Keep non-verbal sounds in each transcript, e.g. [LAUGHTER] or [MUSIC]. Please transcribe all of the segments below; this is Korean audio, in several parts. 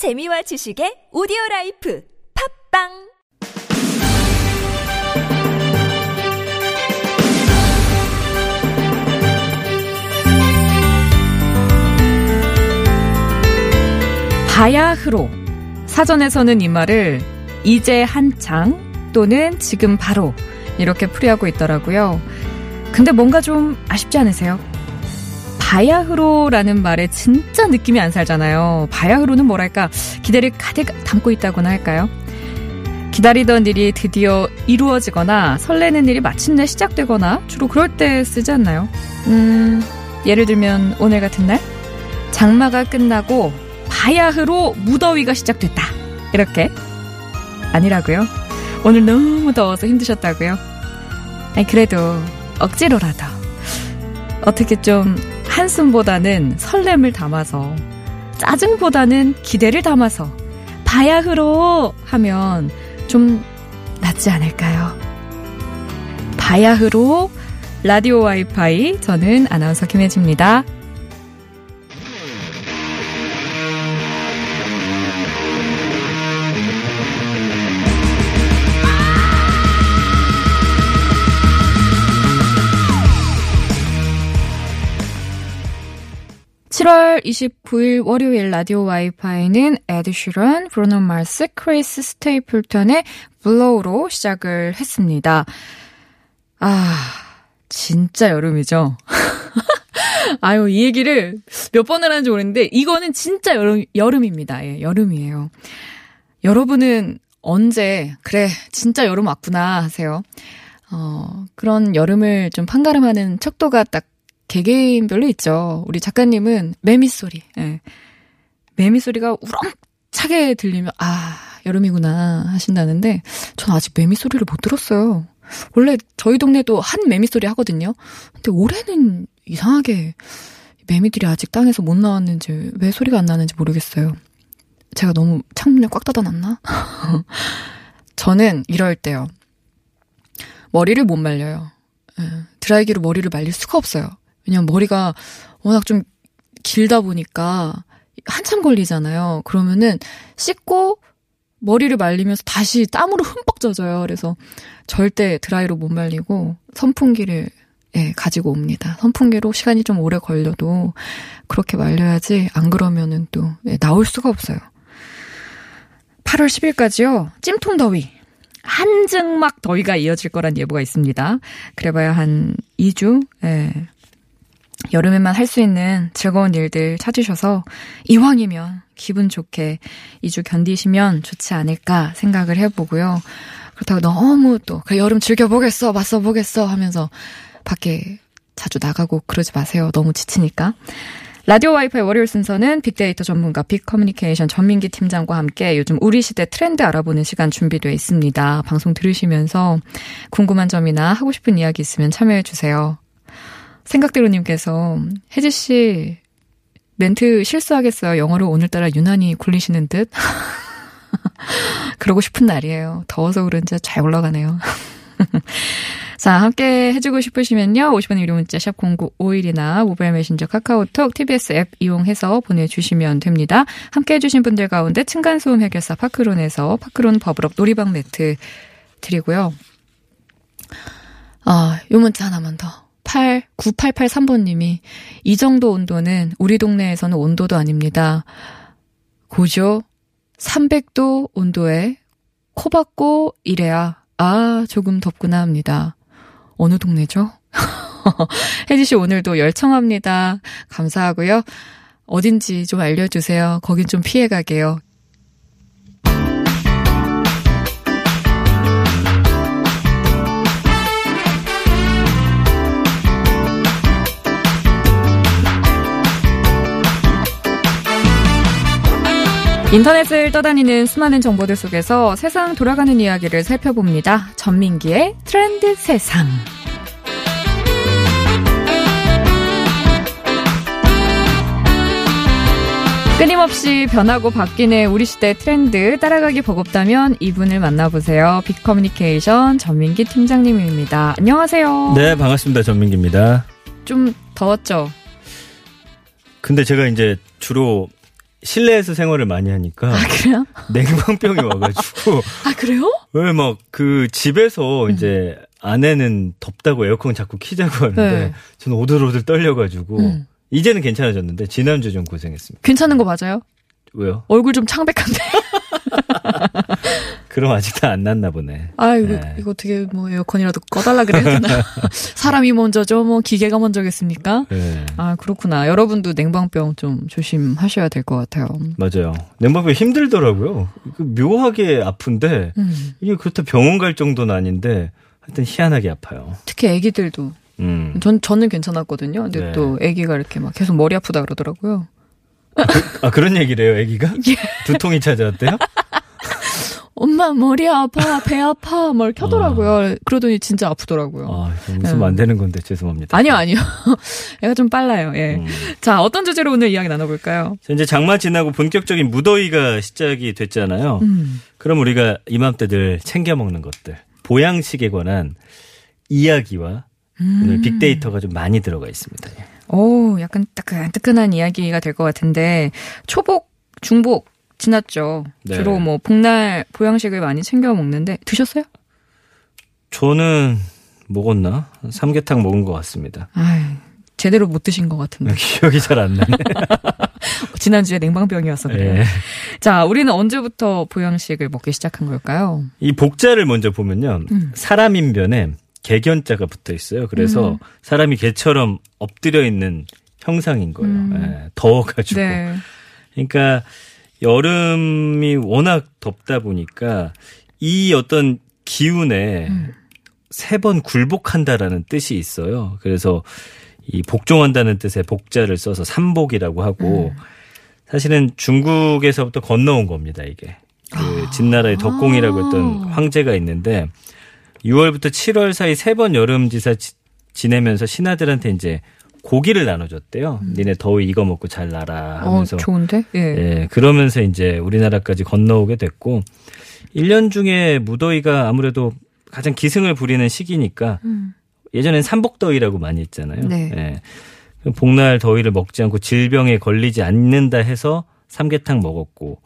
재미와 지식의 오디오 life 팟빵 바야흐로 사전에서는 이 말을 이제 한창 또는 지금 바로 이렇게 풀이하고 있더라고요. 근데 뭔가 좀 아쉽지 않으세요? 바야흐로라는 말에 진짜 느낌이 안 살잖아요. 바야흐로는 뭐랄까 기대를 가득 담고 있다고나 할까요? 기다리던 일이 드디어 이루어지거나 설레는 일이 마침내 시작되거나 주로 그럴 때 쓰지 않나요? 음, 예를 들면 오늘 같은 날 장마가 끝나고 바야흐로 무더위가 시작됐다. 이렇게 아니라고요? 오늘 너무 더워서 힘드셨다고요? 아니 그래도 억지로라도 어떻게 좀 한숨보다는 설렘을 담아서 짜증보다는 기대를 담아서 바야흐로 하면 좀 낫지 않을까요? 바야흐로 라디오 와이파이 저는 아나운서 김혜지입니다. 7월 29일 월요일 라디오 와이파이는 에드 시런, 브루노 마스, 크리스 스테이플턴의 Blow로 시작을 했습니다. 아, 진짜 여름이죠? [LAUGHS] 아유, 이 얘기를 몇 번을 하는지 모르겠는데, 이거는 진짜 여름, 여름입니다. 예, 여름이에요. 여러분은 언제, 그래, 진짜 여름 왔구나 하세요? 어, 그런 여름을 좀 판가름하는 척도가 딱 개개인별로 있죠. 우리 작가님은 매미 소리, 예. 매미 소리가 우렁차게 들리면, 아, 여름이구나 하신다는데, 전 아직 매미 소리를 못 들었어요. 원래 저희 동네도 한 매미 소리 하거든요. 근데 올해는 이상하게 매미들이 아직 땅에서 못 나왔는지, 왜 소리가 안 나는지 모르겠어요. 제가 너무 창문을 꽉 닫아놨나? [LAUGHS] 저는 이럴 때요. 머리를 못 말려요. 예, 드라이기로 머리를 말릴 수가 없어요. 왜냐면 머리가 워낙 좀 길다 보니까 한참 걸리잖아요. 그러면은 씻고 머리를 말리면서 다시 땀으로 흠뻑 젖어요. 그래서 절대 드라이로 못 말리고 선풍기를 예, 가지고 옵니다. 선풍기로 시간이 좀 오래 걸려도 그렇게 말려야지 안 그러면은 또 예, 나올 수가 없어요. 8월 10일까지요. 찜통 더위. 한증막 더위가 이어질 거란 예보가 있습니다. 그래봐야 한 2주, 예, 여름에만 할 수 있는 즐거운 일들 찾으셔서 이왕이면 기분 좋게 2주 견디시면 좋지 않을까 생각을 해보고요. 그렇다고 너무 또그 여름 즐겨보겠어, 맞서보겠어 하면서 밖에 자주 나가고 그러지 마세요. 너무 지치니까. 라디오 와이파이 월요일 순서는 빅데이터 전문가 빅커뮤니케이션 전민기 팀장과 함께 요즘 우리 시대 트렌드 알아보는 시간 준비되어 있습니다. 방송 들으시면서 궁금한 점이나 하고 싶은 이야기 있으면 참여해 주세요. 생각대로님께서 혜지 씨 멘트 실수하겠어요. 영어를 오늘따라 유난히 굴리시는 듯. [LAUGHS] 그러고 싶은 날이에요. 더워서 그런지 잘 올라가네요. [LAUGHS] 자, 함께 해주고 싶으시면요. 50원 유료 문자 샵 0951이나 모바일 메신저 카카오톡 TBS 앱 이용해서 보내주시면 됩니다. 함께 해주신 분들 가운데 층간소음 해결사 파크론에서 파크론 버블업 놀이방 매트 드리고요. 아, 요 문자 하나만 더. 8, 9883번님이 이 정도 온도는 우리 동네에서는 온도도 아닙니다. 고조 300도 온도에 코 박고 이래야 아 조금 덥구나 합니다. 어느 동네죠? [LAUGHS] 혜지 씨 오늘도 열청합니다. 감사하고요. 어딘지 좀 알려주세요. 거긴 좀 피해가게요. 인터넷을 떠다니는 수많은 정보들 속에서 세상 돌아가는 이야기를 살펴봅니다. 전민기의 트렌드 세상. 끊임없이 변하고 바뀌는 우리 시대 트렌드 따라가기 버겁다면 이분을 만나보세요. 빅커뮤니케이션 전민기 팀장님입니다. 안녕하세요. 네, 반갑습니다. 전민기입니다. 좀 더웠죠? 근데 제가 이제 주로 실내에서 생활을 많이 하니까 아, 그래요? 냉방병이 와가지고 [LAUGHS] 아, 그래요? 왜 막 그 집에서 이제 아내는 덥다고 에어컨 자꾸 키자고 하는데 네. 저는 오들오들 떨려가지고 음. 이제는 괜찮아졌는데 지난주 좀 고생했습니다. 괜찮은 거 맞아요? 왜요? 얼굴 좀 창백한데. [LAUGHS] 그럼 아직 다안 났나 보네. 아, 이거, 네. 이거 어떻게 뭐 에어컨이라도 꺼달라 그래야 되나? [LAUGHS] 사람이 먼저죠? 뭐 기계가 먼저겠습니까? 네. 아, 그렇구나. 여러분도 냉방병 좀 조심하셔야 될 것 같아요. 맞아요. 냉방병 힘들더라고요. 그 묘하게 아픈데 음. 이게 그렇다 병원 갈 정도는 아닌데 하여튼 희한하게 아파요. 특히 애기들도. 음. 전, 저는 괜찮았거든요. 근데 네. 또 애기가 이렇게 막 계속 머리 아프다 그러더라고요. 아 그런 얘기를 해요, 아기가? [LAUGHS] 예. 두통이 찾아왔대요? 엄마 머리 아파, 배 아파, 뭘 켜더라고요. 그러더니 진짜 아프더라고요. 아, 웃으면 안 되는 건데 죄송합니다. 아니요, 아니요. [LAUGHS] 애가 좀 빨라요, 예. 음. 자, 어떤 주제로 오늘 이야기 나눠볼까요? 자, 이제 장마 지나고 본격적인 무더위가 시작이 됐잖아요. 음. 그럼 우리가 이맘때 늘 챙겨 먹는 것들, 보양식에 관한 이야기와 음. 오늘 빅데이터가 좀 많이 들어가 있습니다. 예. 오, 약간 따끈따끈한 이야기가 될 것 같은데, 초복, 중복, 지났죠. 네. 주로 뭐, 복날 보양식을 많이 챙겨 먹는데, 드셨어요? 저는 먹었나? 삼계탕 먹은 것 같습니다. 아 제대로 못 드신 것 같은데. [LAUGHS] 기억이 잘 안 나네. [LAUGHS] 지난주에 냉방병이어서 그래요. 예. 자, 우리는 언제부터 보양식을 먹기 시작한 걸까요? 이 복자를 먼저 보면요. 음. 사람인변에 개견자가 붙어 있어요. 그래서 음. 사람이 개처럼 엎드려 있는 형상인 거예요. 음. 예, 더워가지고. 네. 그러니까 여름이 워낙 덥다 보니까 이 어떤 기운에 음. 세번 굴복한다라는 뜻이 있어요. 그래서 이 복종한다는 뜻의 복자를 써서 삼복이라고 하고 음. 사실은 중국에서부터 건너온 겁니다. 이게 그 진나라의 덕공이라고 했던 아. 황제가 있는데 6월부터 7월 사이 세 번 여름지사 지- 지내면서 신하들한테 이제 고기를 나눠줬대요. 니네 더위 이거 먹고 잘 나라 음. 어, 하면서 좋은데? 예. 예, 그러면서 이제 우리나라까지 건너오게 됐고 1년 중에 무더위가 아무래도 가장 기승을 부리는 시기니까 음. 예전엔 삼복더위라고 많이 했잖아요. 네. 예. 복날 더위를 먹지 않고 질병에 걸리지 않는다 해서 삼계탕 먹었고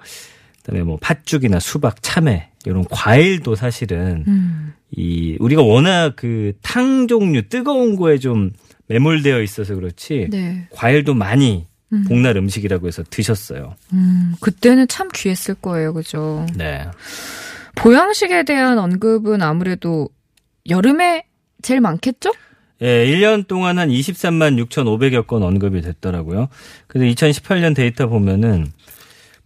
그다음에 뭐 팥죽이나 수박, 참외 이런 과일도 사실은 음. 이 우리가 워낙 그 탕 종류 뜨거운 거에 좀 매몰되어 있어서 그렇지 네. 과일도 많이 음. 복날 음식이라고 해서 드셨어요. 음, 그때는 참 귀했을 거예요, 그죠? 네. 보양식에 대한 언급은 아무래도 여름에 제일 많겠죠? 예, 1년 동안 한 23만 6,500여 건 언급이 됐더라고요. 그래서 2018년 데이터 보면은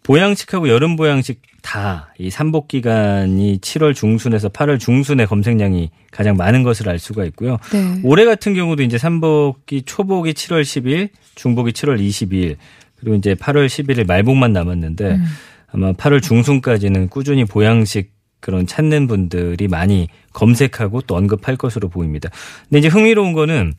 보양식하고 여름 보양식 다 이 삼복 기간이 7월 중순에서 8월 중순에 검색량이 가장 많은 것을 알 수가 있고요. 네. 올해 같은 경우도 이제 삼복이 초복이 7월 10일, 중복이 7월 22일, 그리고 이제 8월 11일 말복만 남았는데 음. 아마 8월 중순까지는 꾸준히 보양식 그런 찾는 분들이 많이 검색하고 또 언급할 것으로 보입니다. 근데 이제 흥미로운 거는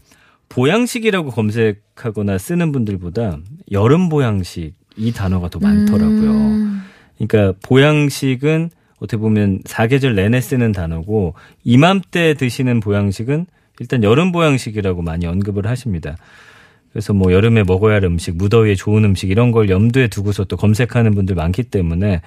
보양식이라고 검색하거나 쓰는 분들보다 여름 보양식 이 단어가 더 많더라고요. 음. 그러니까 보양식은 어떻게 보면 사계절 내내 쓰는 단어고 이맘때 드시는 보양식은 일단 여름 보양식이라고 많이 언급을 하십니다. 그래서 뭐 여름에 먹어야 할 음식, 무더위에 좋은 음식 이런 걸 염두에 두고서 또 검색하는 분들 많기 때문에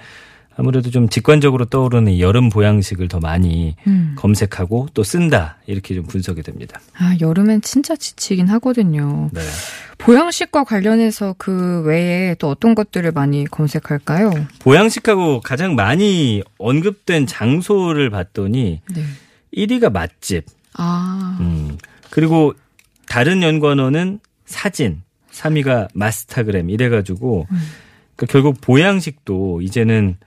아무래도 좀 직관적으로 떠오르는 이 여름 보양식을 더 많이 음. 검색하고 또 쓴다 이렇게 좀 분석이 됩니다. 아, 여름엔 진짜 지치긴 하거든요. 네. 보양식과 관련해서 그 외에 또 어떤 것들을 많이 검색할까요? 보양식하고 가장 많이 언급된 장소를 봤더니 네. 1위가 맛집, 아, 음. 그리고 다른 연관어는 사진, 3위가 마스타그램 이래가지고 그러니까 결국 보양식도 이제는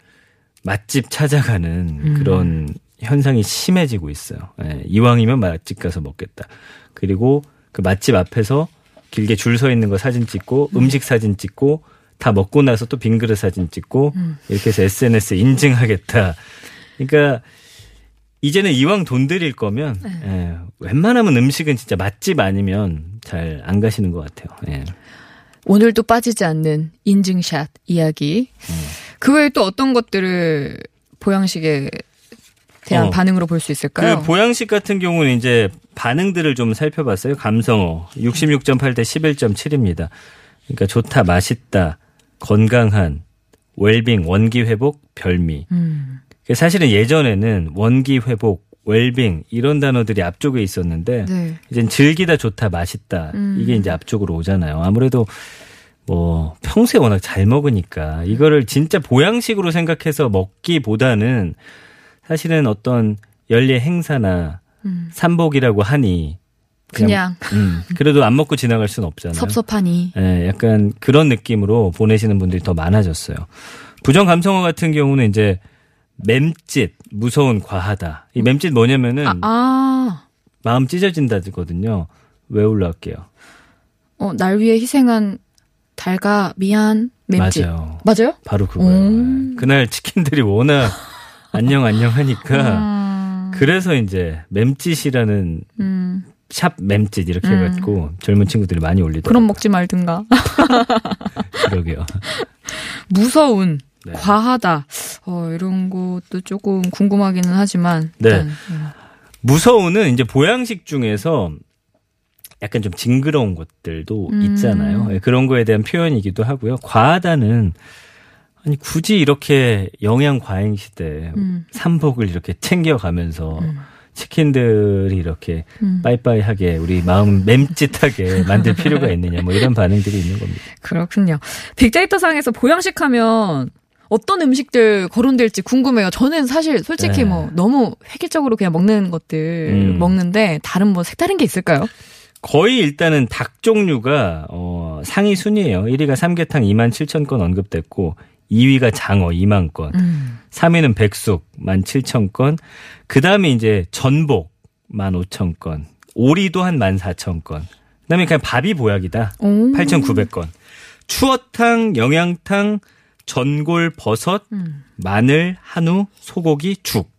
맛집 찾아가는 그런 현상이 심해지고 있어요. 예, 이왕이면 맛집 가서 먹겠다. 그리고 그 맛집 앞에서 길게 줄 서 있는 거 사진 찍고 음 식 사진 찍고 다 먹고 나서 또 빈 그릇 사진 찍고 이렇게 해서 SNS에 인증하겠다. 그러니까 이제는 이왕 돈 들일 거면 예, 웬만하면 음식은 진짜 맛집 아니면 잘 안 가시는 것 같아요. 예. 오늘도 빠지지 않는 인증샷 이야기. 그 외에 또 어떤 것들을 보양식에 대한 어. 반응으로 볼 수 있을까요? 그 보양식 같은 경우는 이제 반응들을 좀 살펴봤어요. 감성어 66.8 대 11.7입니다. 그러니까 좋다, 맛있다, 건강한, 웰빙, 원기 회복, 별미. 음. 사실은 예전에는 원기 회복, 웰빙 이런 단어들이 앞쪽에 있었는데 네. 이젠 즐기다 좋다 맛있다 음. 이게 이제 앞쪽으로 오잖아요. 아무래도 뭐 평소에 워낙 잘 먹으니까 이거를 진짜 보양식으로 생각해서 먹기보다는 사실은 어떤 연례 행사나 음. 삼복이라고 하니 그냥 음, 그래도 안 먹고 지나갈 수는 없잖아요. 섭섭하니. 예, 약간 그런 느낌으로 보내시는 분들이 더 많아졌어요. 부정 감성어 같은 경우는 이제 맴짓, 무서운, 과하다. 이 맴짓 뭐냐면은 아, 아. 마음 찢어진다거든요. 외울러 할게요. 어, 날 위해 희생한 달가 미안 맴짓. 맞아요. 맞아요? 바로 그거예요. 음. 예. 그날 치킨들이 워낙 안녕 안녕 하니까 음. 그래서 이제 맴짓이라는 음. 샵 맴짓 이렇게 음. 해가지고 젊은 친구들이 많이 올리더라고요. 그럼 먹지 말든가. [LAUGHS] 그러게요. 무서운, 네. 과하다. 어, 이런 것도 조금 궁금하기는 하지만. 네. 음. 무서우는 이제 보양식 중에서 약간 좀 징그러운 것들도 음. 있잖아요. 예, 그런 거에 대한 표현이기도 하고요. 과하다는 아니 굳이 이렇게 영양 과잉 시대 음. 삼복을 이렇게 챙겨가면서 음. 치킨들이 이렇게 음. 빠이빠이하게 우리 마음 맴짓하게 만들 필요가 있느냐 뭐 이런 반응들이 있는 겁니다. 그렇군요. 빅데이터 상에서 보양식 하면 어떤 음식들 거론될지 궁금해요. 저는 사실 솔직히 네. 뭐 너무 획일적으로 그냥 먹는 것들 음. 먹는데 다른 뭐 색다른 게 있을까요? 거의 일단은 닭 종류가 어, 상위 순위예요. 1위가 삼계탕 2만 7천 건 언급됐고 2위가 장어 2만 건, 음. 3위는 백숙 1만 7천 건, 그 다음에 이제 전복 1만 5천 건, 오리도 한 1만 4천 건, 그 다음에 그냥 밥이 보약이다. 오. 8,900건. 추어탕, 영양탕, 전골, 버섯, 음. 마늘, 한우, 소고기, 죽.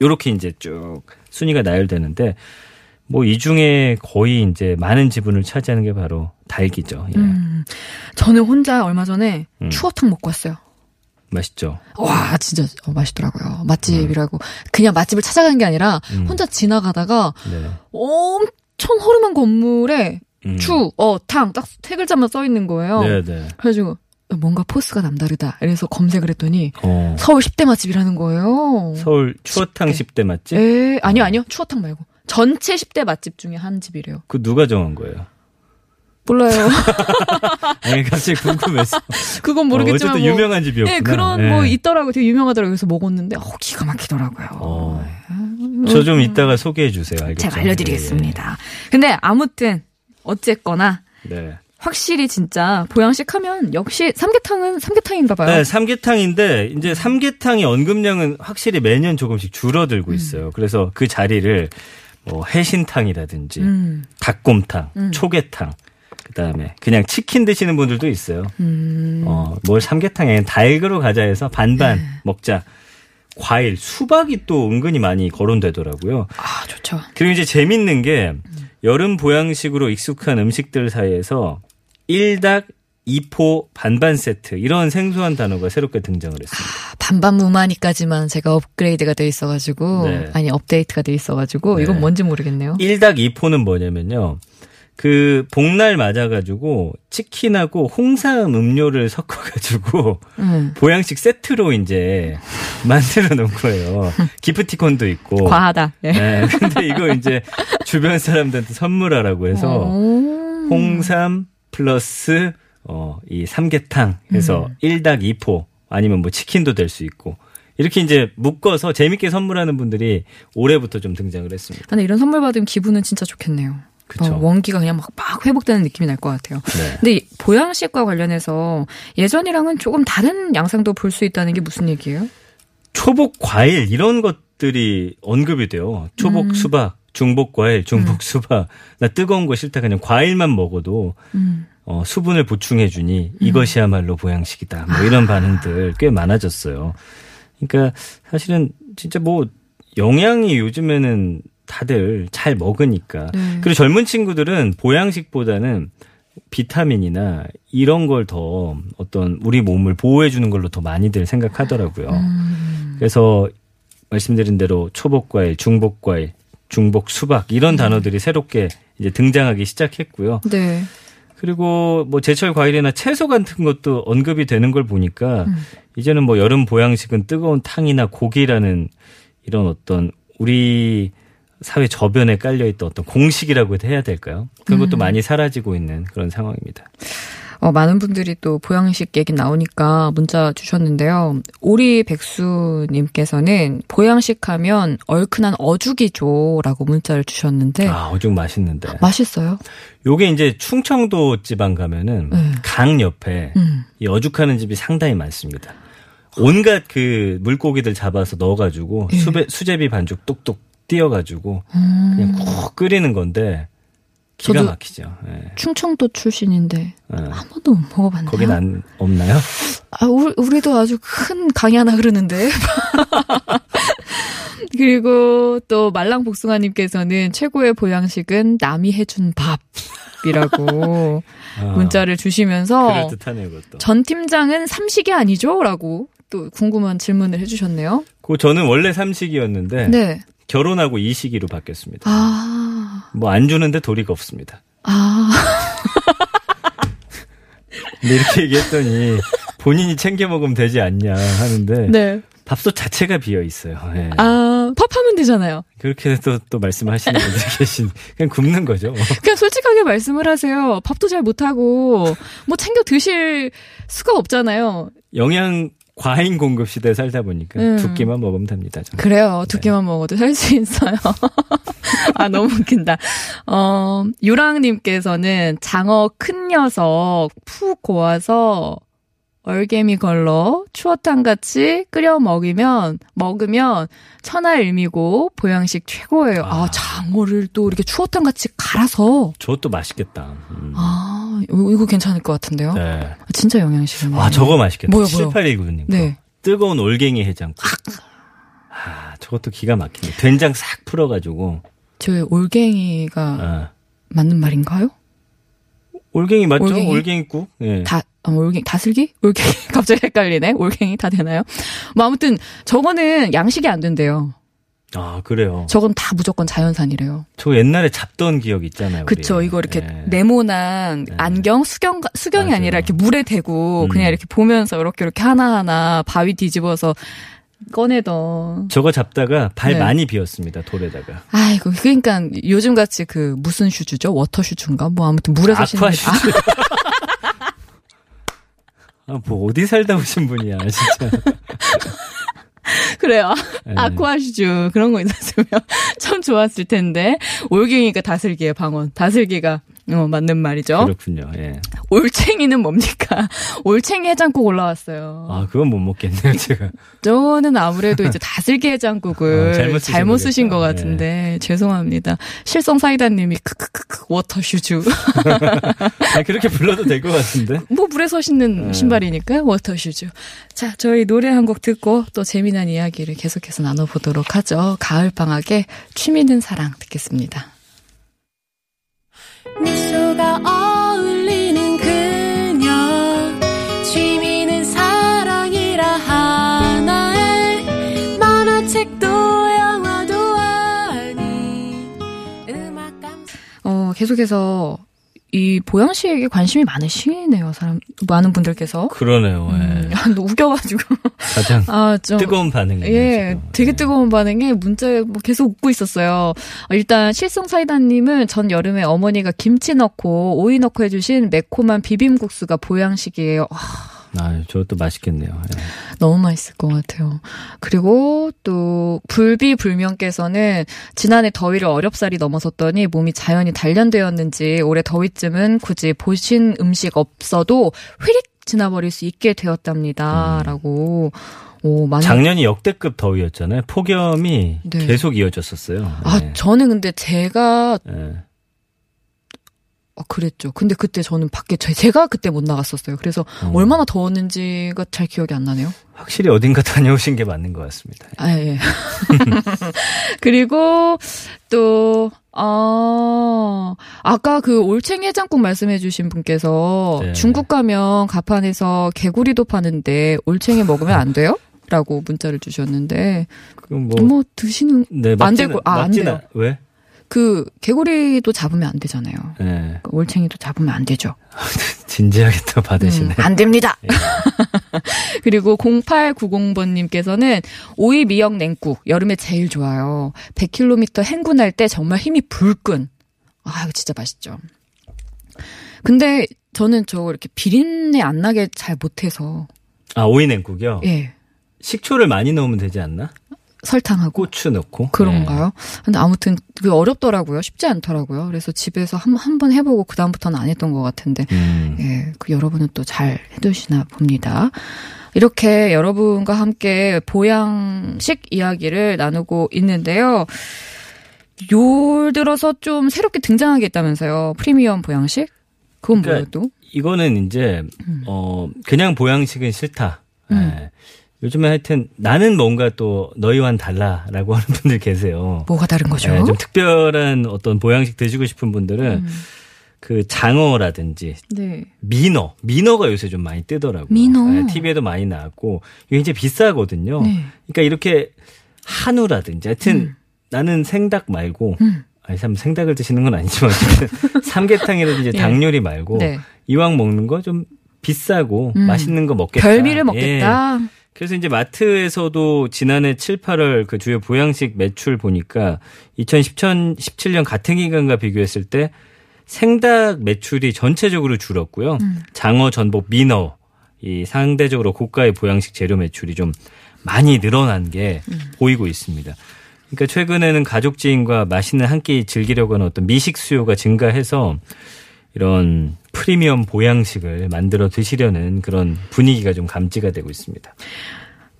요렇게 이제 쭉 순위가 나열되는데, 뭐 이 중에 거의 이제 많은 지분을 차지하는 게 바로 닭이죠. 예. 음. 저는 혼자 얼마 전에 음. 추어탕 먹고 왔어요. 맛있죠. 와, 진짜 어, 맛있더라고요. 맛집이라고. 그냥 맛집을 찾아간 게 아니라 음. 혼자 지나가다가 네. 엄청 허름한 건물에 음. 추, 어, 탕, 딱세 글자만 써 있는 거예요. 네네. 그래가지고 뭔가 포스가 남다르다. 이래서 검색을 했더니 어. 서울 10대 맛집이라는 거예요. 서울 추어탕 10대 맛집? 에, 아니요, 아니요. 추어탕 말고. 전체 10대 맛집 중에 한 집이래요. 그 누가 정한 거예요? 몰라요. [LAUGHS] 아니 갑자기 궁금해서. 그건 모르겠지만. 어, 어쨌든 뭐, 유명한 집이었구나. 예, 그런 예. 뭐 있더라고요. 되게 유명하더라고요. 그래서 먹었는데, 어, 기가 막히더라고요. 어. 저좀 이따가 소개해 주세요. 알겠죠? 제가 알려드리겠습니다. 근데 아무튼, 어쨌거나. 네. 확실히 진짜 보양식 하면 역시 삼계탕은 삼계탕인가 봐요. 네, 삼계탕인데 이제 삼계탕의 언급량은 확실히 매년 조금씩 줄어들고 있어요. 그래서 그 자리를 뭐 해신탕이라든지 음, 닭곰탕, 음. 초계탕, 그다음에 그냥 치킨 드시는 분들도 있어요. 음. 어, 뭘 삼계탕에 닭으로 가자 해서 반반 먹자. 과일, 수박이 또 은근히 많이 거론되더라고요. 아, 좋죠. 그리고 이제 재밌는 게 여름 보양식으로 익숙한 음식들 사이에서 1닭 2포 반반 세트 이런 생소한 단어가 새롭게 등장을 했습니다. 반반 무마니까지만 제가 업그레이드가 돼 있어가지고 네. 아니 업데이트가 돼 있어가지고 네. 이건 뭔지 모르겠네요. 1닭 2포는 뭐냐면요. 그 복날 맞아가지고 치킨하고 홍삼 음료를 섞어가지고 음. 보양식 세트로 이제 [LAUGHS] 만들어 놓은 거예요. 기프티콘도 있고. 과하다. 예. 네, 근데 이거 이제 주변 사람들한테 선물하라고 해서 오. 홍삼 플러스 어, 이 삼계탕 해서 음. 1닭 2포 아니면 뭐 치킨도 될 수 있고 이렇게 이제 묶어서 재밌게 선물하는 분들이 올해부터 좀 등장을 했습니다. 근데 이런 선물 받으면 기분은 진짜 좋겠네요. 그쵸. 어, 원기가 그냥 막, 막 회복되는 느낌이 날 것 같아요. 네. 근데 이 보양식과 관련해서 예전이랑은 조금 다른 양상도 볼 수 있다는 게 무슨 얘기예요? 초복 과일 이런 것들이 언급이 돼요. 초복 음. 수박, 중복 과일, 중복 수박. 나 뜨거운 거 싫다 그냥 과일만 먹어도 음. 어, 수분을 보충해 주니 이것이야말로 보양식이다. 뭐 이런 반응들 꽤 많아졌어요. 그러니까 사실은 진짜 뭐 영양이 요즘에는 다들 잘 먹으니까. 네. 그리고 젊은 친구들은 보양식보다는 비타민이나 이런 걸 더 어떤 우리 몸을 보호해 주는 걸로 더 많이들 생각하더라고요. 음. 그래서 말씀드린 대로 초복과일, 중복과일, 중복 수박 이런 단어들이 새롭게 이제 등장하기 시작했고요. 네. 그리고 뭐 제철 과일이나 채소 같은 것도 언급이 되는 걸 보니까 음. 이제는 뭐 여름 보양식은 뜨거운 탕이나 고기라는 이런 어떤 우리 사회 저변에 깔려 있던 어떤 공식이라고 해야 될까요? 그런 음. 것도 많이 사라지고 있는 그런 상황입니다. 어, 많은 분들이 또 보양식 얘기 나오니까 문자 주셨는데요. 오리 백수님께서는 보양식 하면 얼큰한 어죽이죠라고 문자를 주셨는데 아, 어죽 맛있는데. 맛있어요. 요게 이제 충청도 지방 가면은 네. 강 옆에 음. 이 어죽하는 집이 상당히 많습니다. 온갖 그 물고기들 잡아서 넣어가지고 예. 수배, 수제비 반죽 똑똑 띄어가지고 음. 그냥 쿡 끓이는 건데 기가 막히죠. 예. 충청도 출신인데 어. 한 번도 못 먹어봤나요? 거긴 안 없나요? 아, 우리, 우리 도 아주 큰 강이 하나 흐르는데. [LAUGHS] 그리고 또 말랑 복숭아님께서는 최고의 보양식은 남이 해준 밥이라고 어. [LAUGHS] 문자를 주시면서 그럴 듯하네요, 그것도. 전 팀장은 삼식이 아니죠? 라고 또 궁금한 질문을 해주셨네요. 그 저는 원래 삼식이었는데 네. 결혼하고 이식이로 바뀌었습니다. 아, 뭐 안 주는데 도리가 없습니다. 아, [LAUGHS] 근데 이렇게 얘기했더니 본인이 챙겨 먹으면 되지 않냐 하는데 네. 밥솥 자체가 비어 있어요. 예. 아, 팝하면 되잖아요. 그렇게 또, 또 말씀하시는 분들이 [LAUGHS] 계신, 그냥 굽는 거죠. 그냥 솔직하게 말씀을 하세요. 밥도 잘 못하고, 뭐 챙겨 드실 수가 없잖아요. 영양 과잉 공급 시대에 살다 보니까 음. 두 끼만 먹으면 됩니다. 저는. 그래요. 두 끼만 먹어도 살 수 있어요. [LAUGHS] 아, 너무 웃긴다. 어, 유랑님께서는 장어 큰 녀석 푹 고아서 얼개미 걸러 추어탕 같이 끓여 먹으면, 먹으면 천하일미고 보양식 최고예요. 아, 아. 장어를 또 이렇게 추어탕 같이 갈아서. 저것도 맛있겠다. 음. 아, 이거, 괜찮을 것 같은데요? 네. 진짜 영양식이네요. 아, 저거 맛있겠다. 뭐요, 뭐요? 7819님. 네. 뜨거운 올갱이 해장국. 아, 저것도 기가 막히네. 된장 싹 풀어가지고. 저 올갱이가 아. 맞는 말인가요? 올갱이 맞죠? 올갱이? 올갱이 국. 예. 다, 어, 올갱이, 다슬기? [LAUGHS] 올갱이? 갑자기 헷갈리네. 올갱이 다 되나요? 뭐 아무튼 저거는 양식이 안 된대요. 아, 그래요. 저건 다 무조건 자연산이래요. 저 옛날에 잡던 기억 있잖아요. 그쵸. 우리. 이거 이렇게 예. 네모난 네. 안경, 수경, 수경이 맞아요. 아니라 이렇게 물에 대고 음. 그냥 이렇게 보면서 이렇게 이렇게 하나하나 바위 뒤집어서 꺼내던. 저거 잡다가 발 네. 많이 비었습니다. 돌에다가. 아이고, 그러니까 요즘 같이 그 무슨 shoes죠? water shoes인가? 뭐 아무튼 물에서 신는. aqua shoes. [LAUGHS] [LAUGHS] 아, 뭐 어디 살다 오신 분이야, 진짜. [LAUGHS] [LAUGHS] 그래요. 네. aqua shoes 그런 거 있었으면 [LAUGHS] 참 좋았을 텐데 올갱이가 다슬기의 방언. 다슬기가 어, 맞는 말이죠. 그렇군요. 예. 올챙이는 뭡니까? [LAUGHS] 올챙이 해장국 올라왔어요. 아, 그건 못 먹겠네요, 제가. 저는 아무래도 이제 다슬기 해장국을 [LAUGHS] 어, 잘못 쓰신 잘못? 쓰신 것 같은데 죄송합니다. 실성 사이다님이 크크크크 water shoes. [LAUGHS] 아니, 그렇게 불러도 될 것 같은데. 뭐 물에 서 신는 네. 신발이니까 water shoes. 자, 저희 노래 한 곡 듣고 또 재미난 이야기를 계속해서 나눠보도록 하죠. 가을 방학에 취미는 사랑 듣겠습니다. 미소가 어울리는 그녀 취미는 사랑이라 하나에 만화책도 영화도 아니 음악 감상 어, 계속해서 이 보양식에 관심이 많으시네요, 사람, 많은 분들께서. 그러네요. 예. 음, 너 웃겨가지고. 가장 아, 좀. 뜨거운 반응이에요. 예, 지금. 되게 예. 뜨거운 반응에 문자에 뭐 계속 웃고 있었어요. 어, 일단 실성 사이다님은 전 여름에 어머니가 김치 넣고 오이 넣고 해주신 매콤한 비빔국수가 보양식이에요. 아, 아, 저것도 맛있겠네요. 예. 너무 맛있을 것 같아요. 그리고 또 불비불명께서는 지난해 더위를 어렵사리 넘어섰더니 몸이 자연히 단련되었는지 올해 더위쯤은 굳이 보신 음식 없어도 휘릭 지나버릴 수 있게 되었답니다.라고. 오, 많이 작년이 역대급 더위였잖아요. 폭염이 네. 계속 이어졌었어요. 아, 예. 저는 근데 제가 예. 어, 그랬죠. 근데 그때 저는 밖에 제- 제가 그때 못 나갔었어요. 그래서 어. 얼마나 더웠는지가 잘 기억이 안 나네요. 확실히 어딘가 [LAUGHS] 다녀오신 게 맞는 것 같습니다. 아, 예. [LAUGHS] 그리고 또, 어, 아까 그 올챙이 해장국 말씀해주신 분께서 네. 중국 가면 가판에서 개구리도 파는데 올챙이 먹으면 안 돼요? 라고 문자를 주셨는데, 그럼 뭐, 뭐, 드시는, 네, 안 맞지는- 되고- 아, 안 맞지는 돼요. 왜? 그 개구리도 잡으면 안 되잖아요. 예. 그 올챙이도 잡으면 안 되죠. [LAUGHS] 진지하게 또 받으시네. 음, 안 됩니다. 예. [LAUGHS] 그리고 0890번님께서는 오이 미역 냉국 여름에 제일 좋아요. 100km 행군할 때 정말 힘이 불끈. 아, 이거 진짜 맛있죠. 근데 저는 저거 이렇게 비린내 안 나게 잘 못해서 아, 오이 냉국이요? 예 식초를 많이 넣으면 되지 않나? 설탕하고 고추 넣고. 그런가요? 근데 아무튼 그게 어렵더라고요. 쉽지 않더라고요. 그래서 집에서 한 한 번 해보고 그 다음부터는 안 했던 것 같은데 예. 음. 예, 그 여러분은 또 잘 해두시나 봅니다. 이렇게 여러분과 함께 보양식 이야기를 나누고 있는데요. 요 들어서 좀 새롭게 게 있다면서요. 프리미엄 보양식? 그건 그러니까 뭐예요 또? 이거는 이제 어 그냥 보양식은 싫다. 음. 예. 요즘에 하여튼 나는 뭔가 또 너희와는 달라라고 하는 분들 계세요. 뭐가 다른 거죠? 예, 좀 특별한 어떤 보양식 드시고 싶은 분들은 음. 그 장어라든지 네. 민어, 민어가 요새 좀 많이 뜨더라고요. 민어. TV에도 많이 나왔고 이게 이제 비싸거든요. 네. 그러니까 이렇게 한우라든지 하여튼 나는 생닭 말고 음. 아니 참 생닭을 드시는 건 아니지만 [LAUGHS] 삼계탕이라든지 [LAUGHS] 예. 닭 요리 말고 네. 이왕 먹는 거 좀 비싸고 음. 맛있는 거 먹겠다. 별미를 예. 먹겠다. 그래서 이제 마트에서도 지난해 7, 8월 그 주요 보양식 매출 보니까 2017년 같은 기간과 비교했을 때 생닭 매출이 전체적으로 줄었고요. 음. 장어, 전복, 민어 이 상대적으로 고가의 보양식 재료 매출이 좀 많이 늘어난 게 음. 보이고 있습니다. 그러니까 최근에는 가족 지인과 맛있는 한 끼 즐기려고 하는 어떤 미식 수요가 증가해서 이런 프리미엄 보양식을 만들어 드시려는 그런 분위기가 좀 감지가 되고 있습니다.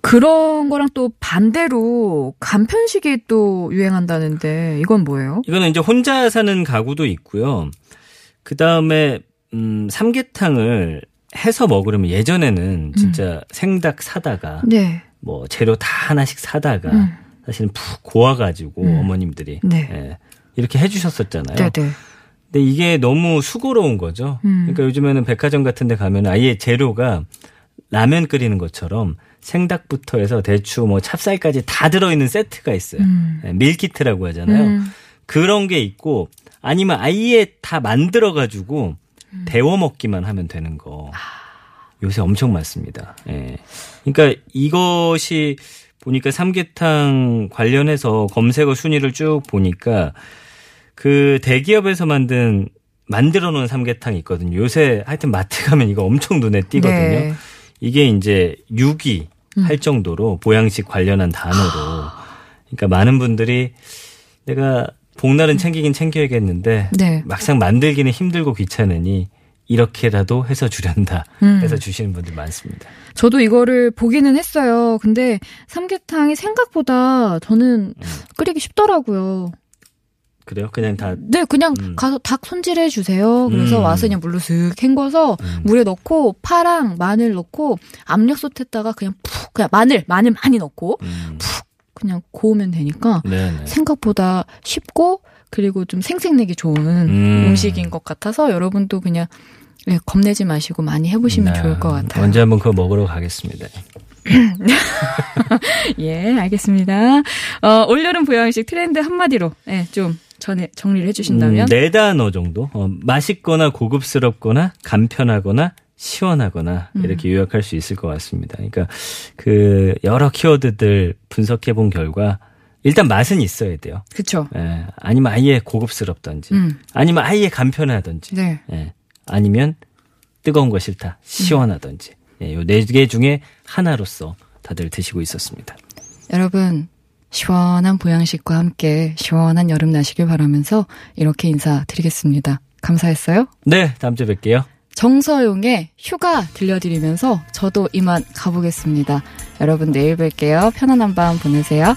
그런 거랑 또 반대로 간편식이 또 유행한다는데 이건 뭐예요? 이거는 이제 혼자 사는 가구도 있고요. 그 다음에 음 삼계탕을 해서 먹으려면 예전에는 진짜 생닭 사다가 네. 뭐 재료 다 하나씩 사다가 음. 사실은 푹 고아가지고 음. 어머님들이 네. 예, 이렇게 해주셨었잖아요. 네네. 근데 이게 너무 수고로운 거죠. 음. 그러니까 요즘에는 백화점 같은 데 가면 아예 재료가 라면 끓이는 것처럼 생닭부터 해서 대추 뭐 찹쌀까지 다 들어있는 세트가 있어요. 음. 예, 밀키트라고 하잖아요. 음. 그런 게 있고 아니면 아예 다 만들어 가지고 데워 먹기만 하면 되는 거. 요새 엄청 많습니다. 예. 그러니까 이것이 보니까 삼계탕 관련해서 검색어 순위를 쭉 보니까 그 대기업에서 만든 만들어 놓은 삼계탕이 있거든요. 요새 하여튼 마트 가면 이거 엄청 눈에 띄거든요. 네. 이게 이제 6위 할 정도로 보양식 관련한 단어로. 그러니까 많은 분들이 내가 복날은 챙기긴 챙겨야겠는데 네. 막상 만들기는 힘들고 귀찮으니 이렇게라도 해서 주련다 음. 해서 주시는 분들 많습니다. 저도 이거를 보기는 했어요. 근데 삼계탕이 생각보다 저는 음. 끓이기 쉽더라고요. 그래요? 그냥 다 네, 그냥 음. 가서 닭 손질해 주세요. 그래서 음. 와서 그냥 물로 슥 헹궈서 음. 물에 넣고 파랑 마늘 넣고 압력솥에다가 그냥 푹 그냥 마늘 마늘 많이 넣고 음. 그냥 고우면 되니까 네네. 생각보다 쉽고 그리고 좀 생색내기 좋은 음. 음. 식인것 같아서 여러분도 그냥 네, 겁내지 마시고 많이 해보시면 네. 좋을 것 같아요. 언제 한번 그거 먹으러 가겠습니다. [LAUGHS] 예, 알겠습니다. 어, 올여름 보양식 트렌드 한마디로 예, 좀 전에 정리를 해주신다면 음, 네 단어 정도. 어, 맛있거나 고급스럽거나 간편하거나 시원하거나 음. 이렇게 요약할 수 있을 것 같습니다. 그러니까 그 여러 키워드들 분석해 본 결과 일단 맛은 있어야 돼요. 그쵸? 예, 아니면 아예 고급스럽던지, 음. 아니면 아예 간편하던지, 네. 예, 아니면 뜨거운 거 싫다, 시원하던지. 예, 요네 개 중에 하나로서 다들 드시고 있었습니다. 여러분 시원한 보양식과 함께 시원한 여름 나시길 바라면서 이렇게 인사드리겠습니다. 감사했어요. 네, 다음 주에 뵐게요. 정서용의 휴가 들려드리면서 저도 이만 가보겠습니다. 여러분 내일 뵐게요. 편안한 밤 보내세요.